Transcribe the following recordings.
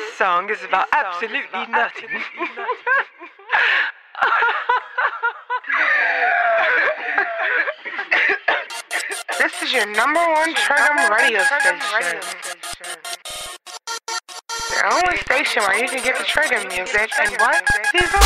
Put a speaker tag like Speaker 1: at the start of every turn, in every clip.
Speaker 1: This song is about song absolutely is about nothing.
Speaker 2: This is your number one Tregem radio station. The only station where you can get the Tregem music and what? These are.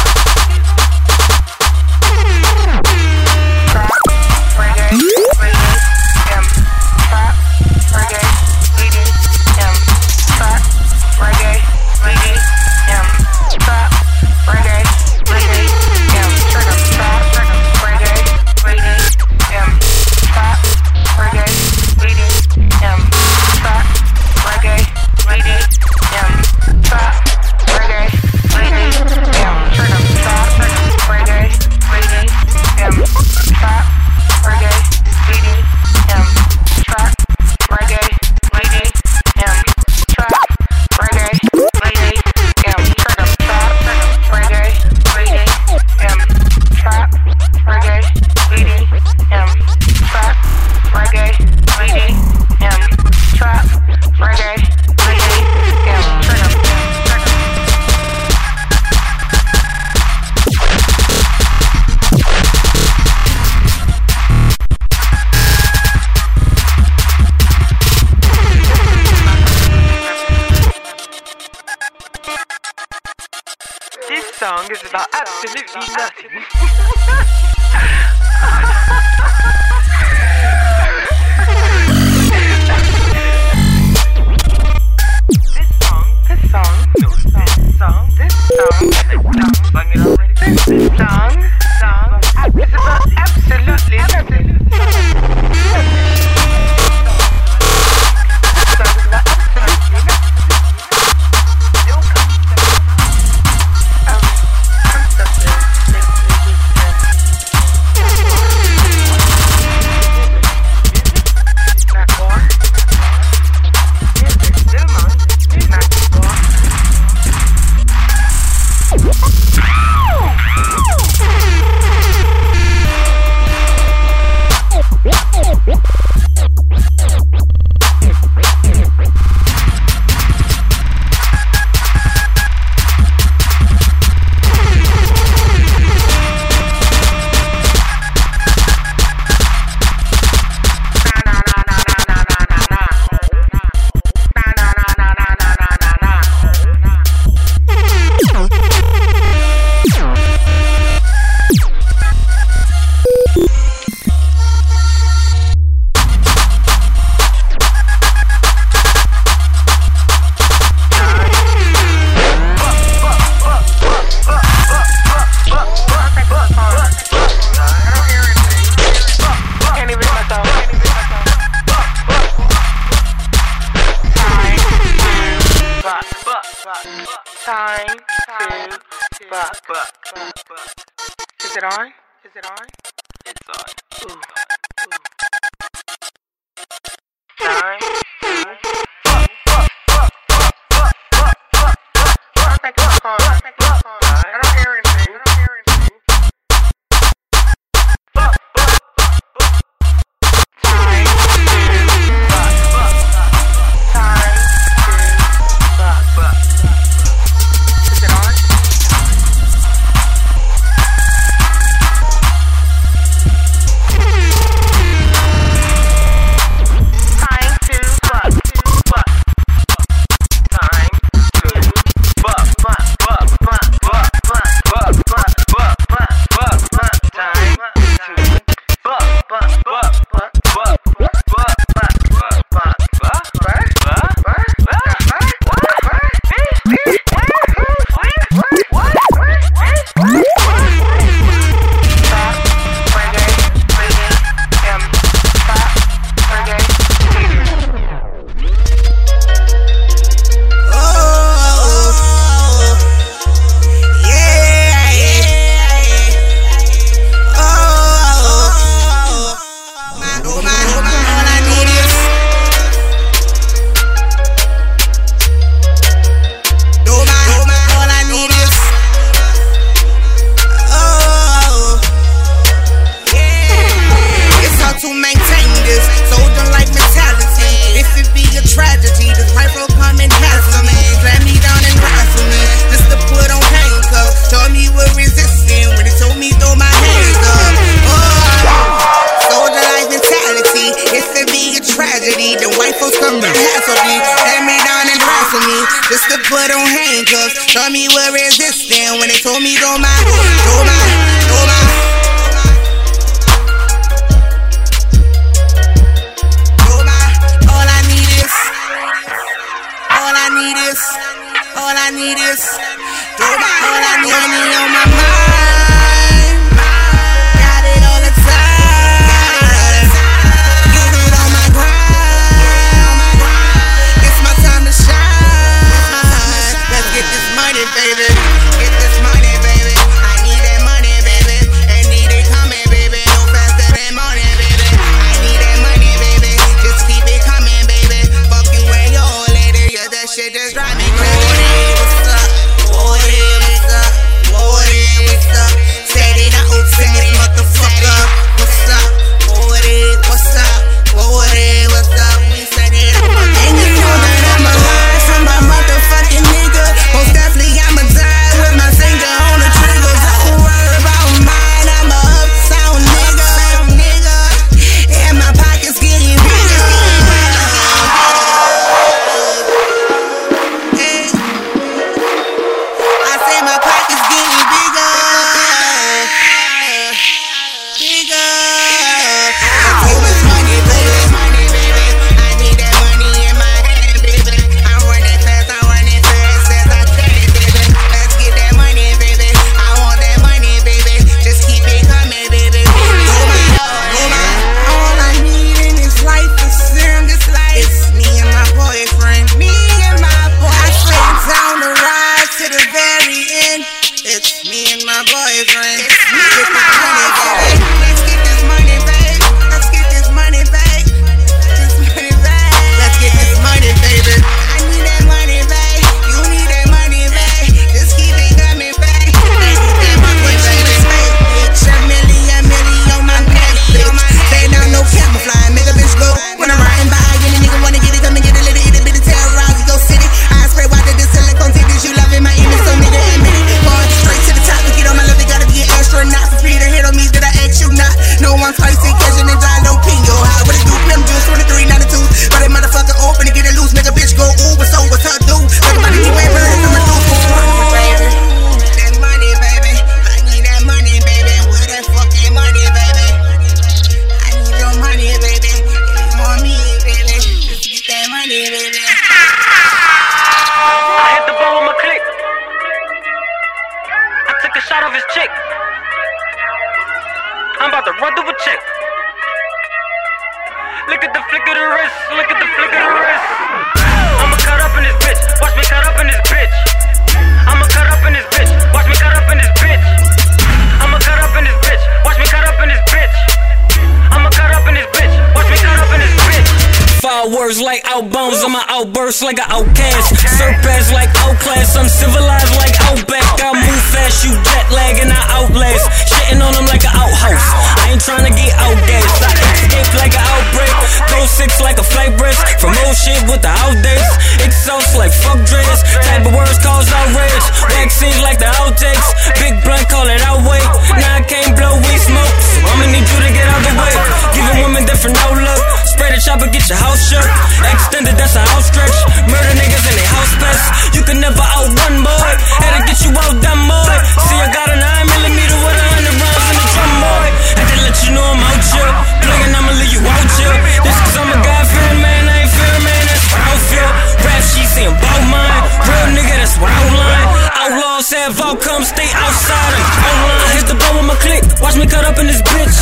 Speaker 3: Outbounds, I'ma outburst like an outcast. Surpass like outclass, I'm civilized like outback. I move fast, you jet lag and I outlast. Shitting on them like an outhouse. I ain't tryna get outgassed. I escape like an outbreak. Go six like a flight risk. From old shit with the outdates. Exhaust like fuck dreads. Type of words cause outrage. Vaccines like the outtakes. Big blunt call it outweight. Now I can't blow weed smoke. I'ma need you to get out the way. Giving women different outlook. Spray the chopper, get your house shook. Extended, that's a house stretch. Murder niggas in their house pets. You can never outrun, boy. Had to get you out, dumb boy. See, I got a 9 millimeter with a hundred rounds in the drum, boy. Had to let you know I'm out here. Playing, I'ma leave you out here. This cause I'm a God fearing man, I ain't fearing man, that's what I feel. Rap sheet saying about mine. Real nigga, that's what I outline. Outlaws have outcomes, stay outside uh-huh. them. Outline, hit the ball with my click. Watch me cut up in this bitch.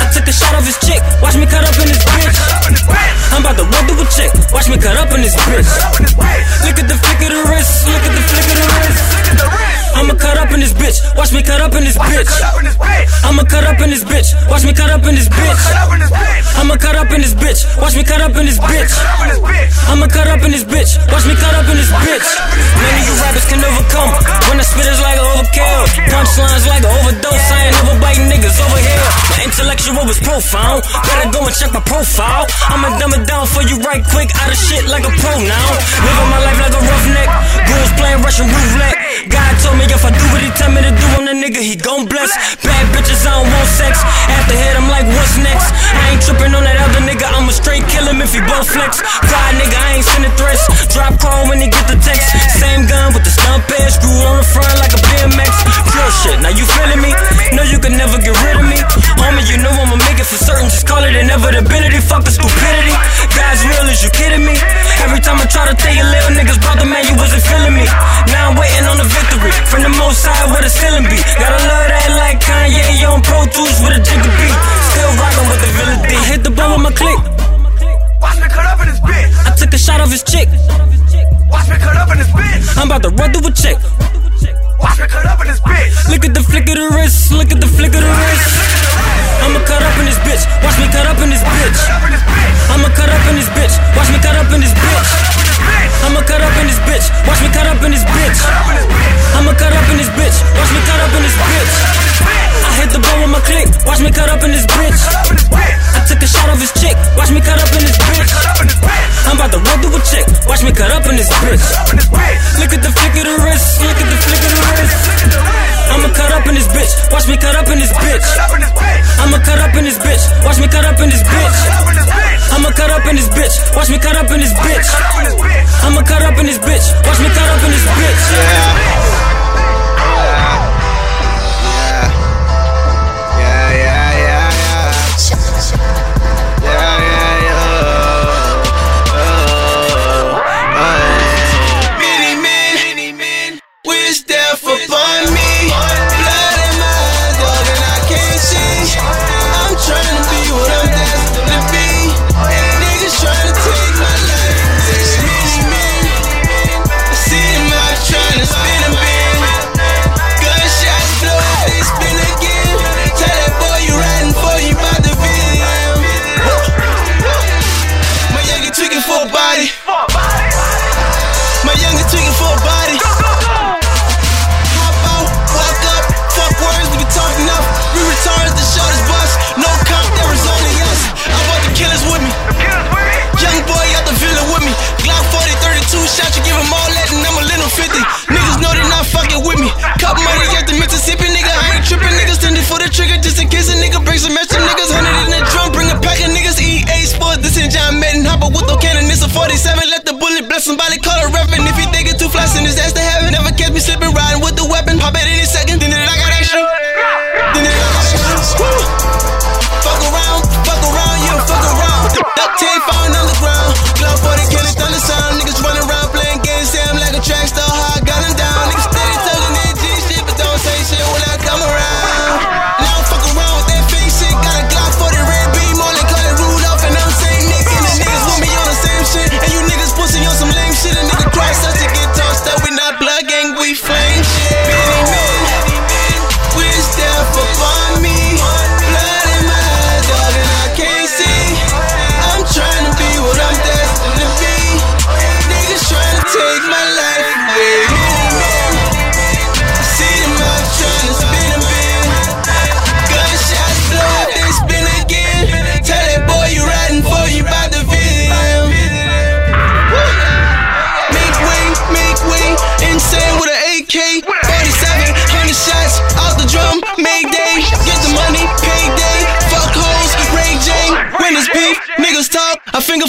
Speaker 3: I took a shot of his chick. Watch me cut up in this bitch. I'm about to run through a chick. Watch me cut up in this bitch. Look at the flick of the wrist. Look at the flick of the wrist. I'ma cut up in this bitch. Watch me cut up in this bitch. I'ma cut up in this bitch. Watch me cut up in this bitch. I'ma cut up in this bitch. Watch me cut up in this bitch. I'ma cut up in this bitch. Watch me cut up in this bitch. Many you rappers can overcome. When I spit it's like an overkill. Punchlines like an overdose. I ain't never biting niggas over here. My intellectual was profound. Better go and check my profile. I'ma dumb it down for you right quick. Out of shit like a pro now. Living my life like a roughneck. Rules playing Russian roulette. God told me me if I do what he tell me to do. I'm the nigga he gon' bless. Bad bitches, I don't want sex. After hit, I'm like, what's next? I ain't tripping on that other nigga. I'ma straight kill him if he both flex. Fly nigga, I ain't sending threats. Drop call when he get the text. Same gun with the stump head,
Speaker 4: screw on the front like a BMX.
Speaker 3: Pure shit, now you feeling me? No, you can never get rid of me. Homie, you know I'ma make it for certain. Just call it inevitability. Fuck the stupidity. Guys,
Speaker 4: real is you kidding me?
Speaker 3: Every time I try to tell you little niggas, brother, man, you wasn't feeling me. Now I'm waiting on the victory. From the most side where the ceiling be. Gotta love that like Kanye on Pro Tools with a jigger beat. Still rockin' with the villain hit the ball with my click. Watch me cut up in this bitch. I took a shot of his chick. Watch me cut up in this bitch. I'm about to run through a chick. Look at the flick of the wrist. Look at the flick of the wrist. I'ma cut up in this bitch. Watch me cut up in this bitch. I'ma cut up in this bitch. Watch me cut up in this bitch. I'ma cut up in this bitch. Watch me cut up in this bitch. I'ma cut up in this bitch. Watch me cut up in this bitch.
Speaker 5: I hit the ball with my click. Watch me cut up in this bitch. I took a shot of his chick. Watch me cut up in this bitch. I'm about to run through a chick. Watch me cut up in this bitch. Look at the flick in this bitch. Watch me cut up in this bitch. I'ma cut up in this bitch. Watch me cut up in this bitch. I'ma cut up in this bitch. Watch me cut up in this bitch. I'ma cut up in this bitch. Watch me cut up in this bitch. Yeah.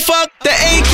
Speaker 5: fuck the
Speaker 6: eight.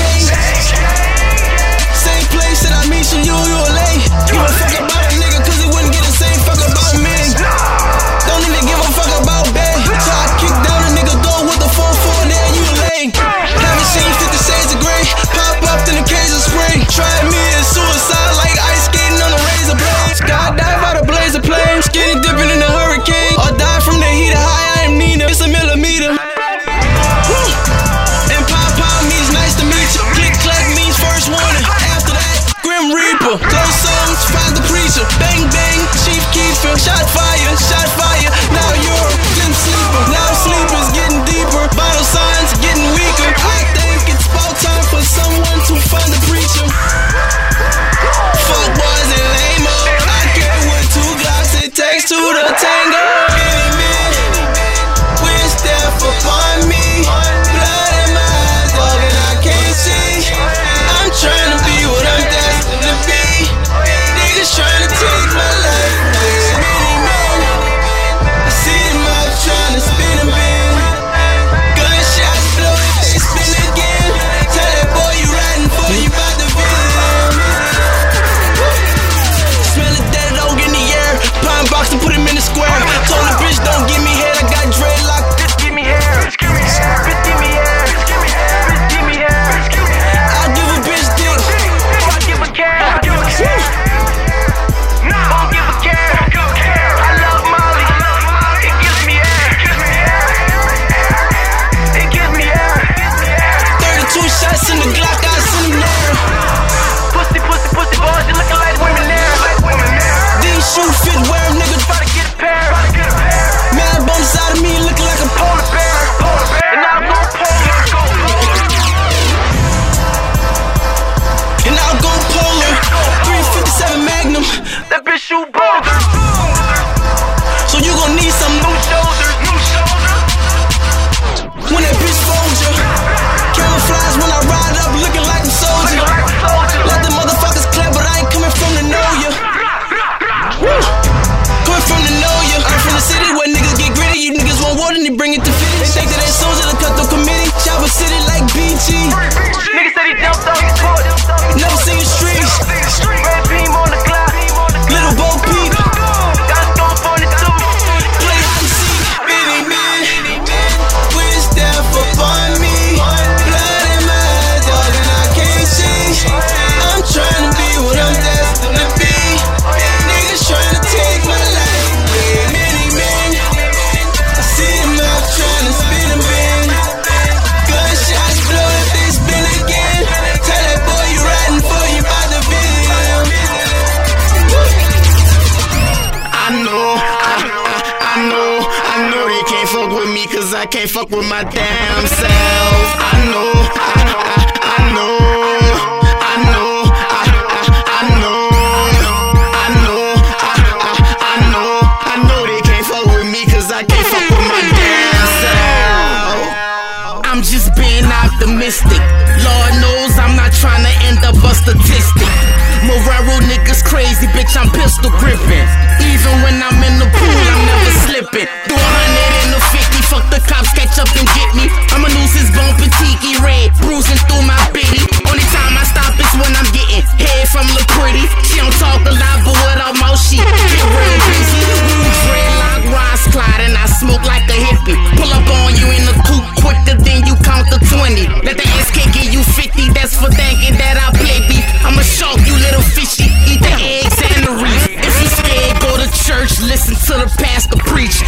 Speaker 6: Can't fuck with my damn self. I know, I, I, I know, I know, I, I, I know, I know, I, I, I know, I know they can't fuck with me cause I can't fuck with my damn self. I'm just being optimistic. Lord knows I'm not trying to end up a statistic. Morero niggas crazy, bitch, I'm pistol gripping. Even when I'm in the pool, I'm never slipping. Red, bruising through my bitty. Only time I stop is when I'm getting head from the pretty. She don't talk a lot, but with her mouth, she get real busy. Dreadlock, rise, Clyde, and I smoke like a hippie. Pull up on you in the coupe quicker than you count to 20. Let the SK give you 50, that's for thinking that I play beef. I'ma shark you little fishy, eat the eggs and the reef. If you scared, go to church, listen to the pastor preach.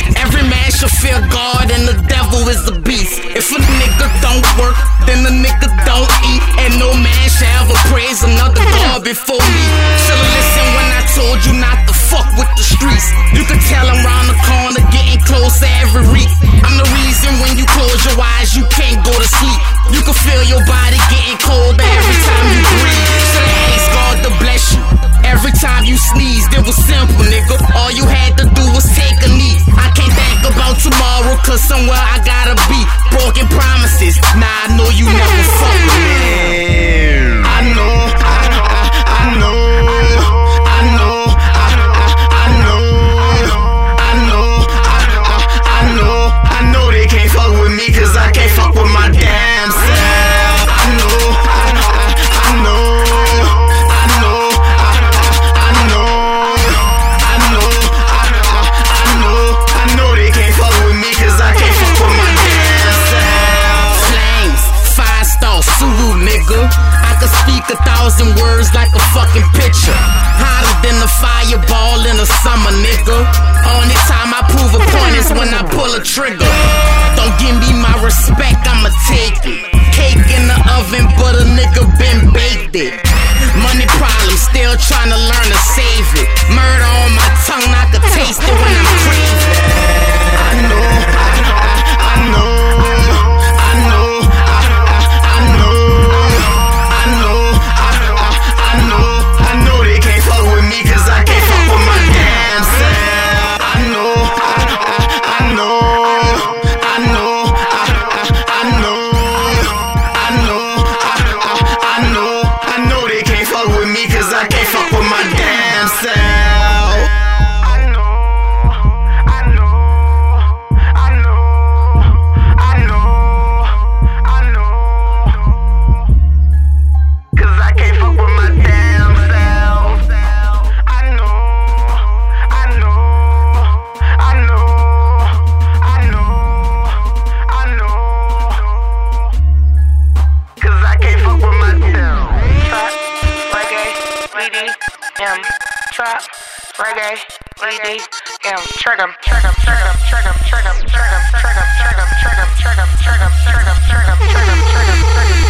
Speaker 6: Should fear God and the devil is a beast. If a nigga don't work, then the nigga don't eat. And no man shall ever praise another God before me. Should've listened when I told you not to fuck with the streets. You can tell I'm round the corner, getting closer every week. I'm the reason when you close your eyes, you can't go to sleep. You can feel your body getting colder every time you breathe. Should've asked God to bless you. Every time you sneezed, it was simple, nigga. All you had to cause somewhere I gotta
Speaker 2: EDM, trap, reggae, EDM, trick 'em, trick 'em, trick 'em, trick 'em, trick 'em, trick 'em, trick 'em, trick 'em, trick 'em, trick 'em, trick 'em, trick 'em, trick 'em, trick 'em, trick 'em.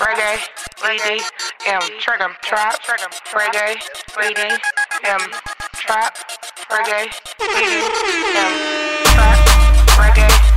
Speaker 7: reggae, EDM, M, trap, trick 'em, reggae, EDM, trap, reggae, EDM, trap, reggae.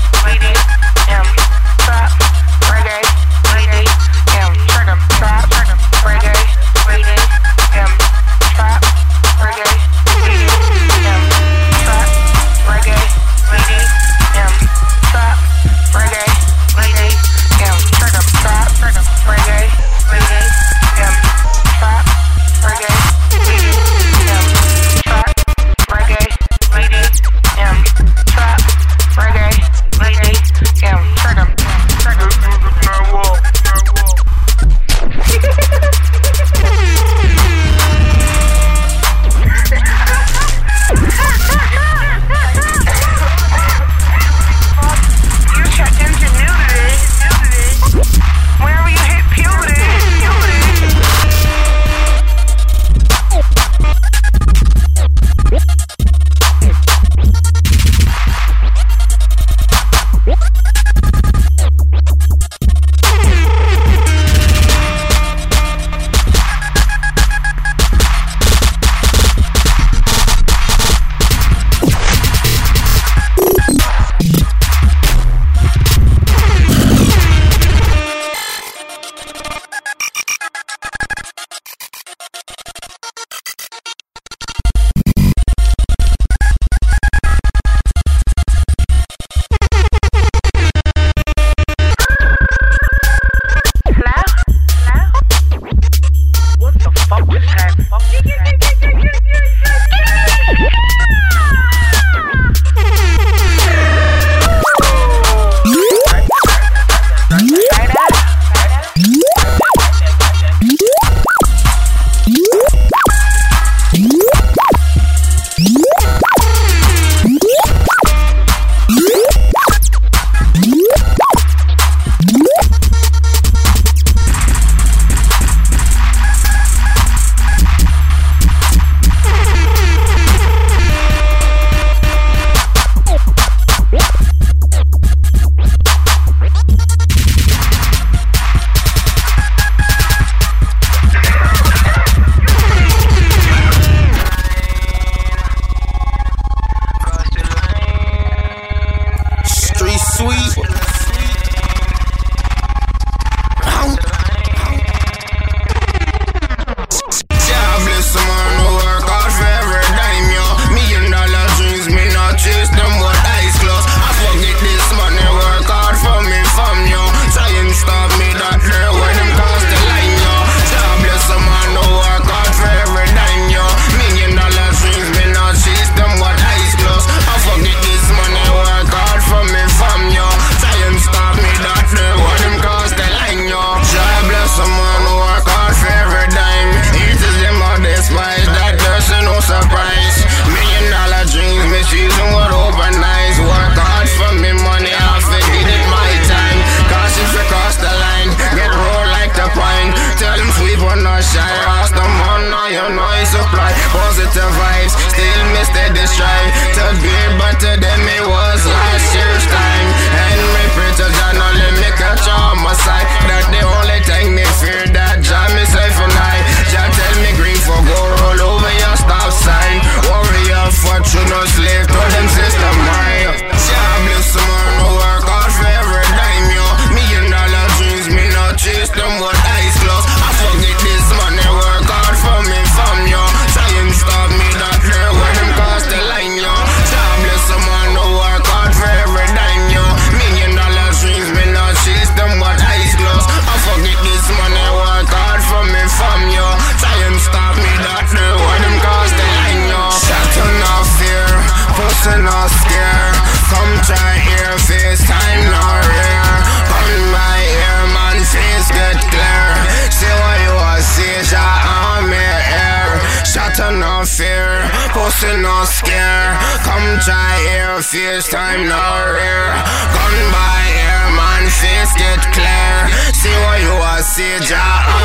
Speaker 8: face time nowhere. Gun by air, man, face get clear. See what
Speaker 9: you
Speaker 2: are,
Speaker 10: see,
Speaker 3: Jah.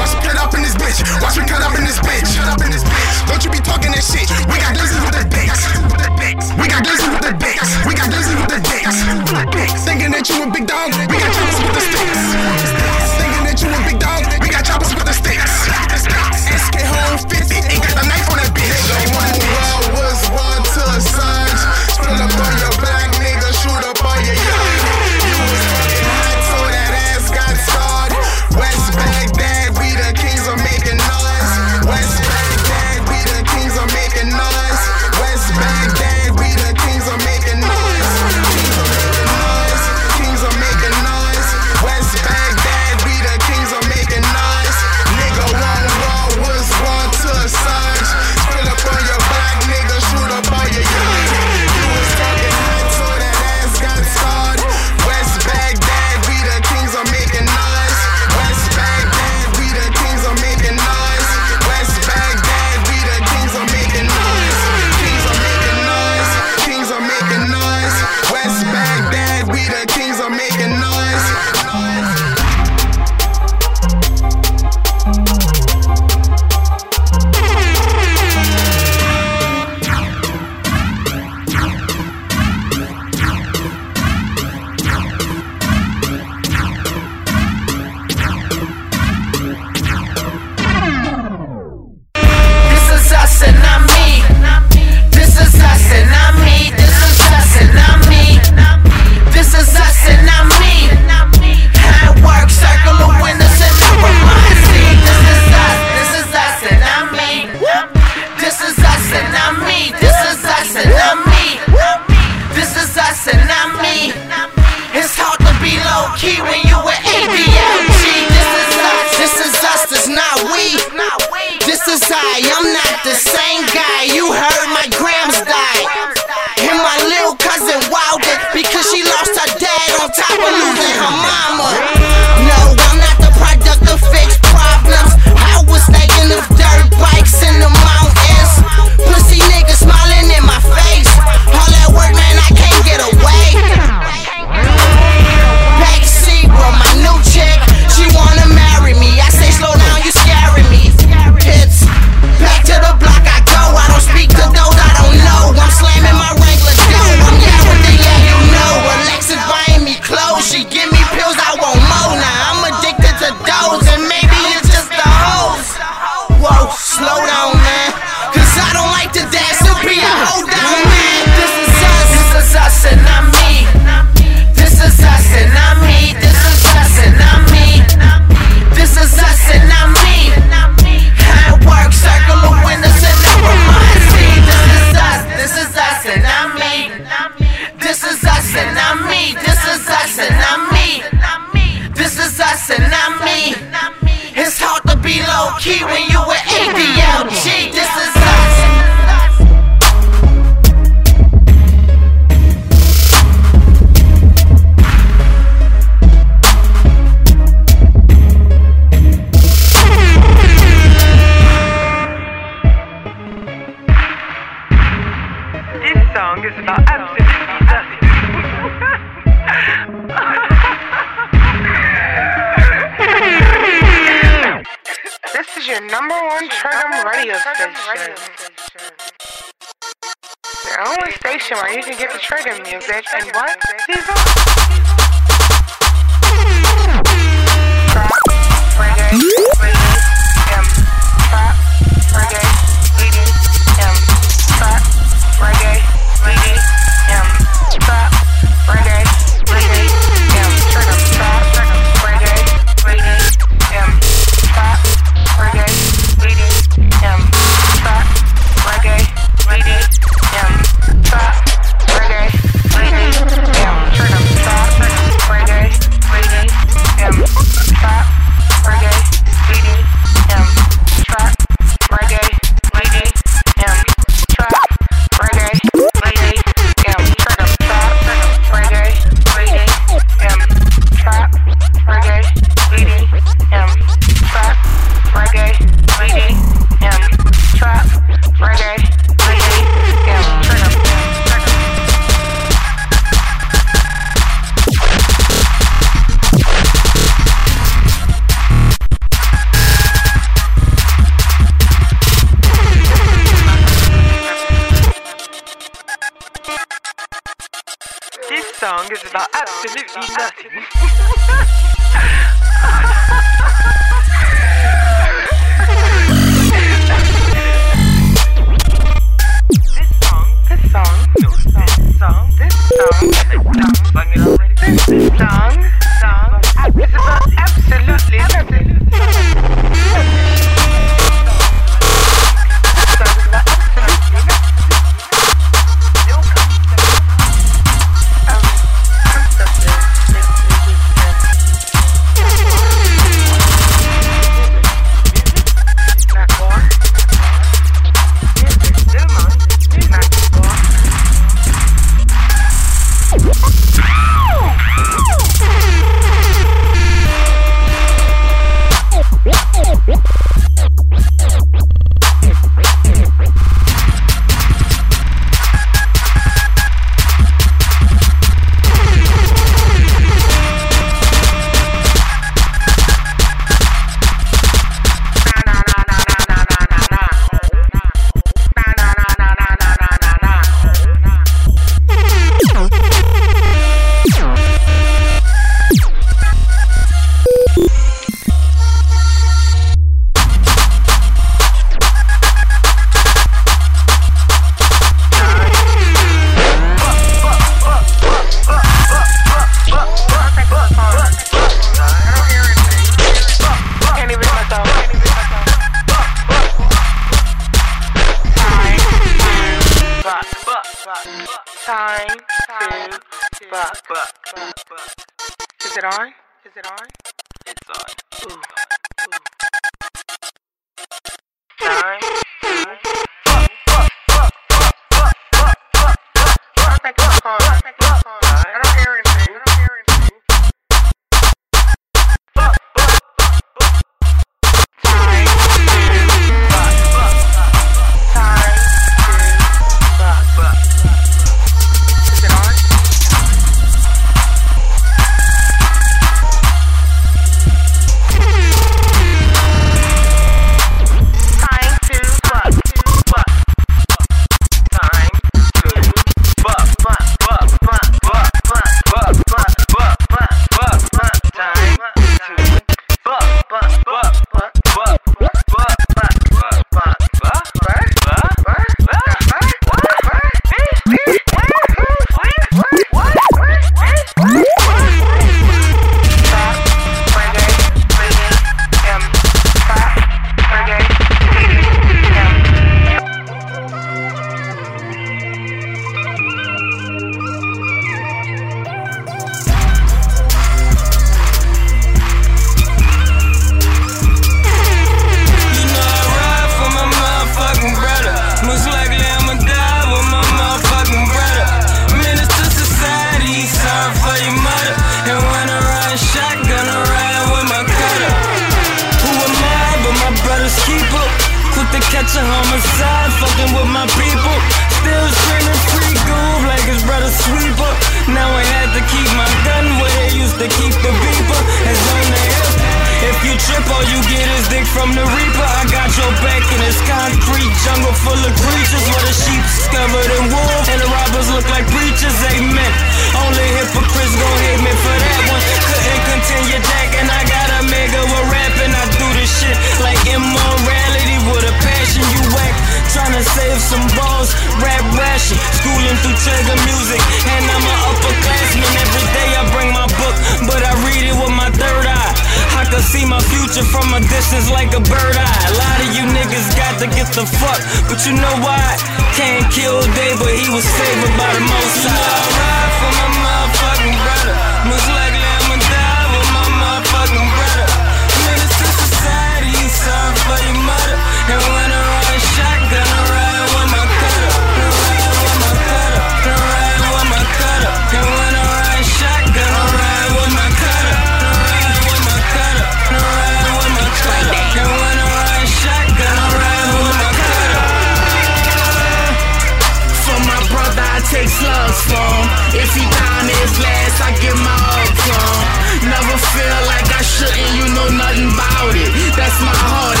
Speaker 3: If he down his last, I give my hug to him. Never feel like I shouldn't, you know nothing about it. That's my heart.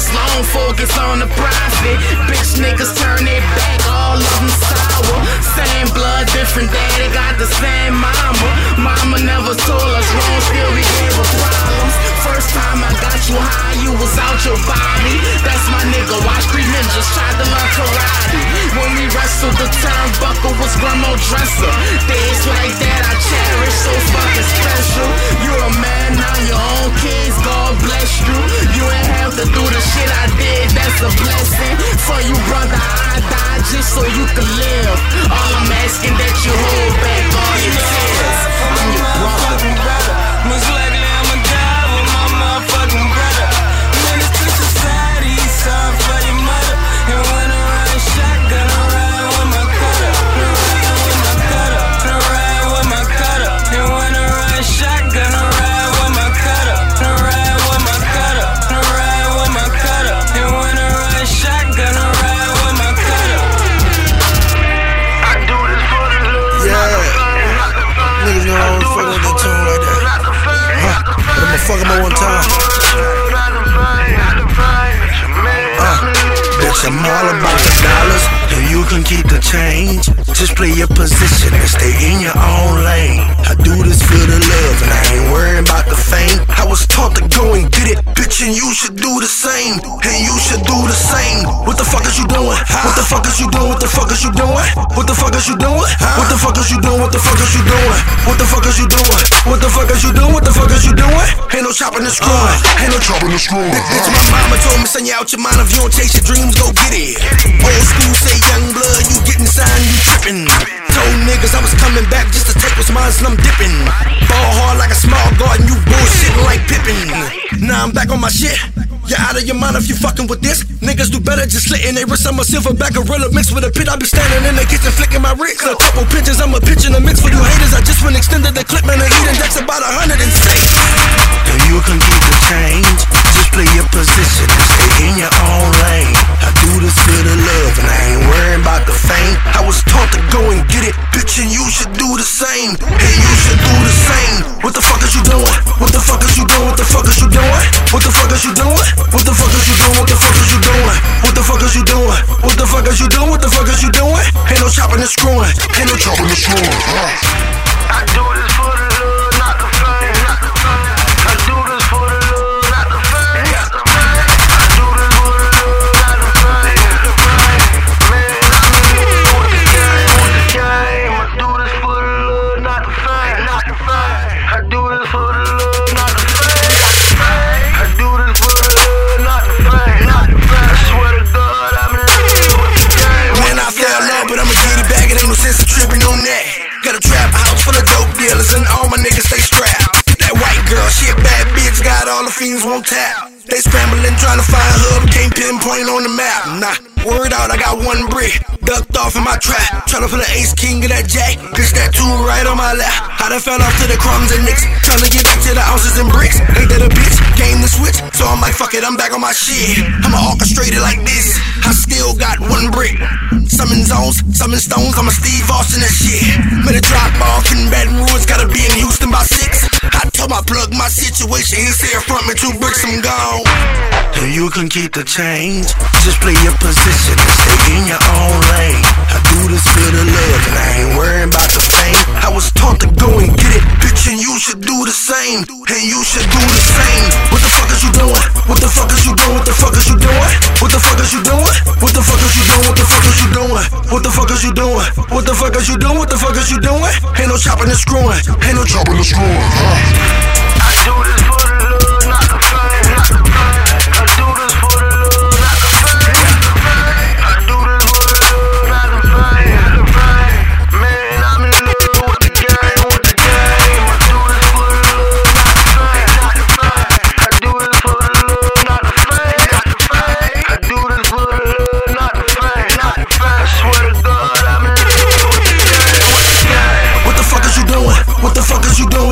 Speaker 3: Niggas alone, focus on the profit. Bitch niggas turn their back, all of them sour. Same blood, different daddy, got the same mama. Mama never told us wrong, still we gave her problems. First time I got you high, you was out your body. That's my nigga, watch three ninjas tried to learn karate. When we wrestled, the turnbuckle was grandma dresser. Days like that I cherish, so fucking special. You're a man, now your own kids, God bless you. You ain't have to do the shit I did, that's a blessing. For you, brother, I died just so you could live. All I'm asking that you hold back all your tears. I'm your brother.
Speaker 4: Fuck him one time. Uh, bitch, I'm all about the dollars, you can keep the change. Just play your position and stay in your own lane. I do this for the love, and I ain't worrying about the fame. I was taught to go and get it, bitch, and you should do the same. And you should do the same. What the fuck is you doing? What the fuck is you doing? What the fuck is you doing? What the fuck is you doing? What the fuck is you doing? What the fuck is you doing? What the fuck is you doing? What the fuck is you doing? What the fuck is you doing? Ain't no chopping and screwing. Uh, ain't no chopping and screwing. Bitch, my mama told me, send you out your mind. If you don't chase your dreams, go get it. Old school say young blood, you getting signed, you tripping. Told niggas I was coming back just to take what's mine, and I'm dipping. Ball hard like a small garden, you bullshitting like Pippen. Now I'm back on my shit.
Speaker 11: You're out of your mind if you fucking with this. Niggas do better just slitting they wrists. I'm a silverback gorilla mixed with a pit. I be standing in the kitchen flicking my wrist. A couple pinches, I'm a pitch in the mix for you haters. I just went extended the clip, man. The heat index about a hundred and six.
Speaker 4: And you can keep the change. Just play your position and stay in your own lane. I do this for the love and I ain't worrying about the fame. I was taught to go and get it, bitch, and you should do the same. And you should do the same. What the fuck is you doing? What the fuck is you doing? What the fuck is you doing? What the fuck is you doing? What the fuck is you doing? What the fuck is you doing? What the fuck is you doing? What the fuck is you doing? What the fuck is you doing? Ain't no chopping and screwing. Ain't no chopping and screwing. I do this for the love, not the fame. I do this she a bad bitch, got all the fiends won't tap. They scrambling, trying to find her, can't pinpoint on the map. Nah, word out, I got one brick. Ducked off in my trap, tryna pull the ace king of that jack. Pitch that two right on my lap. I done fell off to the crumbs and nicks. Tryna get back to the ounces and bricks. Ain't that a bitch? Game the switch. So I'm like, fuck it, I'm back on my shit. I'ma orchestrate it like this. I still got one brick. Summon zones, summon stones, I'm a Steve Austin that shit. Made a drop off in Baton Rouge, gotta be in Houston by six. I told my plug my situation, he said front me two bricks, I'm gone. You can keep the change, just play your position and stay in your own lane. Do this for the love and I ain't worrying about the fame. I was taught to go and get it, bitch, and you should do the same. And you should do the same. What the fuck is you doing? What the fuck is you doing? What the fuck is you doing? What the fuck is you doing? What the fuck is you doing? What the fuck is you doing? What the fuck is you doing? What the fuck is you doing? What the fuck is you doing? Ain't no chopping and screwing. Ain't no chopping and screwing. I do this for the love, not the fame. Not the fame.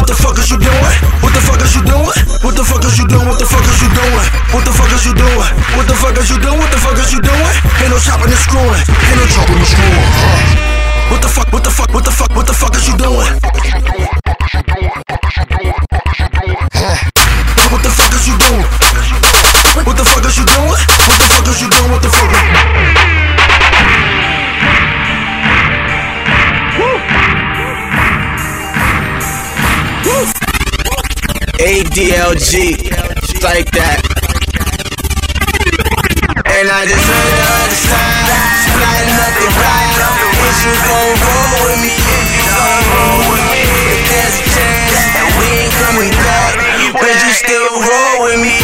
Speaker 4: The fuck is you doing? What the fuck is you doing? What the fuck is you doing? What the fuck is you doing? What the fuck is you doing? What the fuck is you doing? What the fuck is you doing? Ain't no chopping and screwing. Ain't no chopping and screwing. What the fuck? What the fuck? What the fuck? What the fuck is you doing? What the fuck is you doing? What the fuck is you doing? What the fuck is you doing? What the fuck?
Speaker 5: ADLG, like that. And I just heard the other side, not nothing right. Is you gon' roll with me? If you gon' roll with me, if there's a chance that we ain't coming back, would you still roll with me?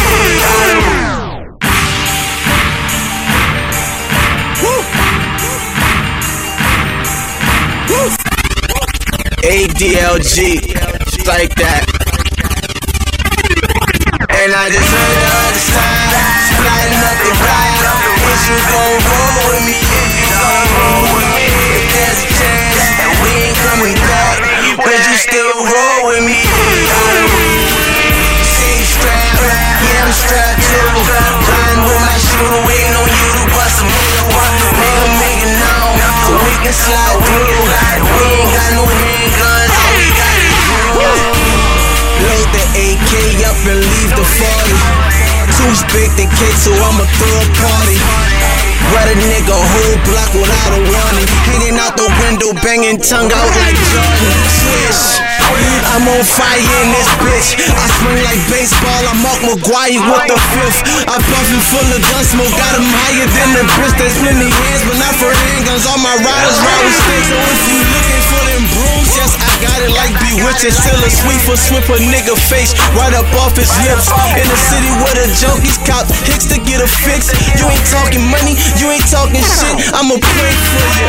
Speaker 5: ADLG, like that. You still roll with me? Yeah I'm strapped too. With my shooter, you to bust a nigga, make it known, we can slide through. We ain't got no handguns, we got. Load the AK up and leave the 40. Two's big the cake, so I'm a third party. A nigga whole block without a warning. Hanging out the window, banging tongue out like Jordan. Swish. I'm on fire in this bitch. I swing like baseball. I'm Mark McGwire with the fifth. I buff him full of gun smoke. Got him higher than the bitch. There's plenty hands, but not for handguns. All my riders ride with sticks. So if you looking for them brooms, yes, I got it like bewitching. Still a sweet for a nigga face right up off his lips. In the city where the junkies cop hicks to get a fix. You ain't talking money, you ain't talking shit. I'ma pray for you.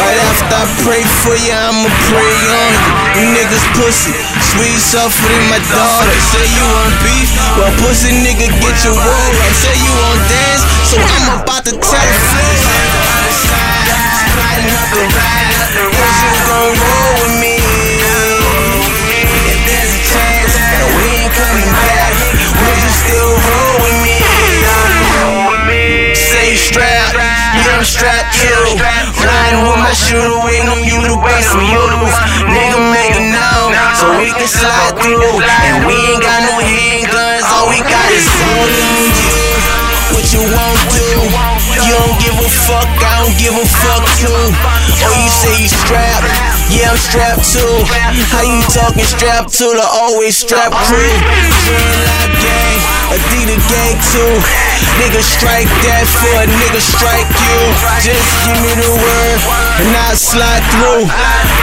Speaker 5: Right after I pray for you, I'ma pray on you. You niggas pussy. sweet, suffer than my daughter. Say you want beef, well pussy nigga get your wool. Say you want dance, so I'm about to tell the flick. Riding up and riding up and. You gon' roll with me. If there's a chance that we ain't coming back, would you still roll with me? Say yeah I'm strapped too. Riding with my shooter, you to bust some moves. Nigga make it known, so we can slide through. And we ain't got no handguns, all we got is you. What you won't do? You don't give a fuck, I don't give a fuck too. Oh, you say you strapped? Yeah, I'm strapped too. How you talking strapped to the always strapped crew? Gang, Adidas gang too. Nigga strike that for a nigga strike you. Just give me the word and I'll slide through.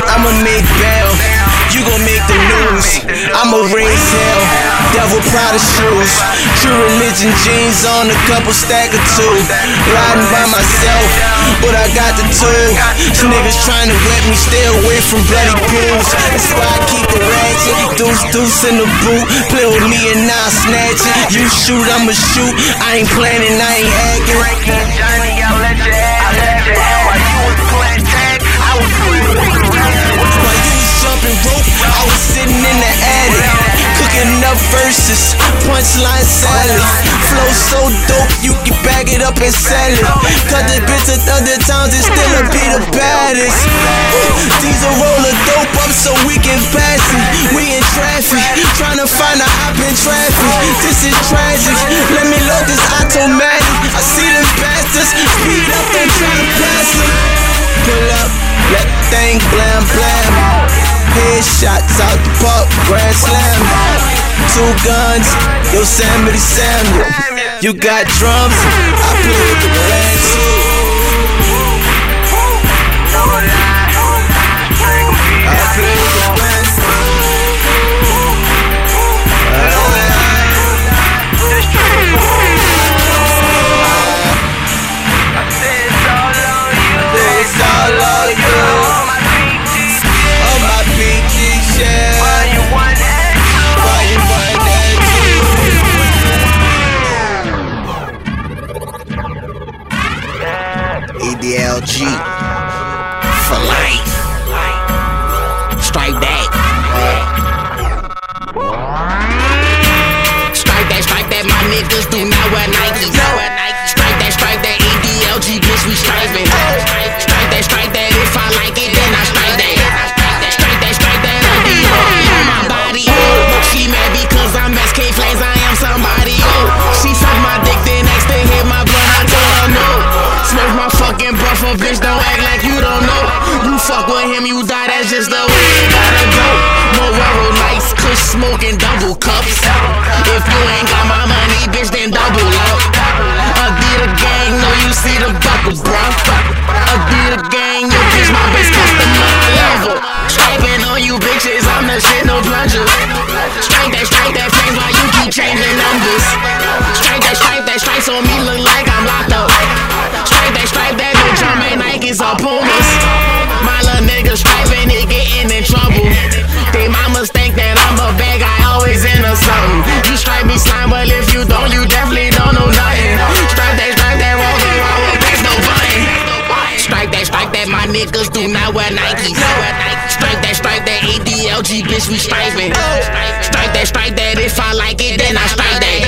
Speaker 5: I'ma make bail. You gon' make the news. I'ma raise hell. Devil Prada shoes. True religion jeans on a couple stack or two. Riding by myself, but I got the tool. Some niggas trying to wet me, stay away from bloody pools. That's why I keep the ratchet. Deuce, deuce in the boot. Play with me and I'll snatch it. You shoot, I'ma shoot. I ain't planning, I ain't acting.
Speaker 12: Johnny, I'll let you Was
Speaker 5: sitting in the attic. Cooking up verses, punchline salad. Flow so dope, you can bag it up and sell it. Cut the bitch a hundred times and still be the baddest. These are roller dope up so we can pass it. We in traffic, trying to find a hop in traffic. This is tragic. Let me load this automatic. I see them bastards speed up and try to pass it. Pull up, let the thing blam blam. Headshots out the park, grand slam. Two guns, Yosemite Samuel. You got drums, I play with the band too. Strike that,
Speaker 6: strike that, if I like it, then I strike that.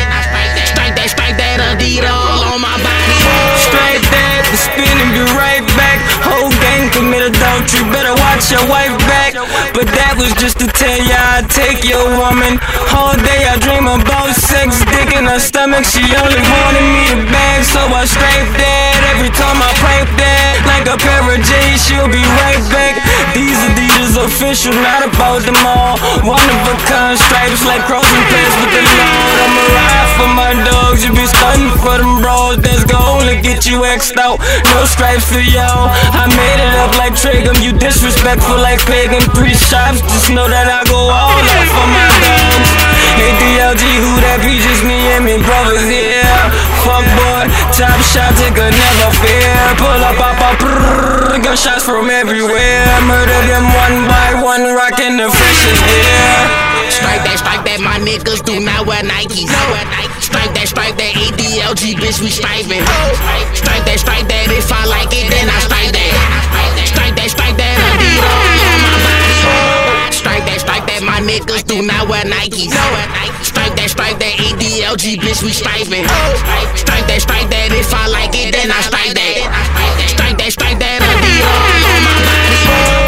Speaker 6: Strike that, strike that, Adidas all on my body.
Speaker 3: Straight that, the spin and be right back. Whole gang commit adultery, better watch your wife back. But that was just to tell ya I take your woman. All day I dream about sex, dick in her stomach. She only wanted me to bag, so I scrape that. Every time I pipe that, like a pair of J's, she'll be right back. These Adidas official, not about them all. One of a kind stripes like crossing paths with the Lord. I'ma ride for my dogs, you be stunting for them bros. That's gonna get you X'd out. No stripes for y'all. I made it up like Trigger, you disrespectful like pagan. Three shots, just know that I go all out for my dogs. ADLG, who that be? Just me and me brothers, yeah. Fuck boy, top shot, take a never fear. Pull up, pop up, brrr, gunshots from everywhere. Murder them one by one, rocking the freshest, yeah.
Speaker 6: niggas do not wear Nikes. Strike that, strike that ADLG, bitch, we striping. Strike that, strike that, if I like it, then I strike that. Strike that, strike that, Adidas on my body. Strike that, strike that, my niggas do not wear Nikes. Strike strike that ADLG, bitch, we striping. Strike that, strike that, if I like it, then I strike that. Strike that, strike that, Adidas on my body.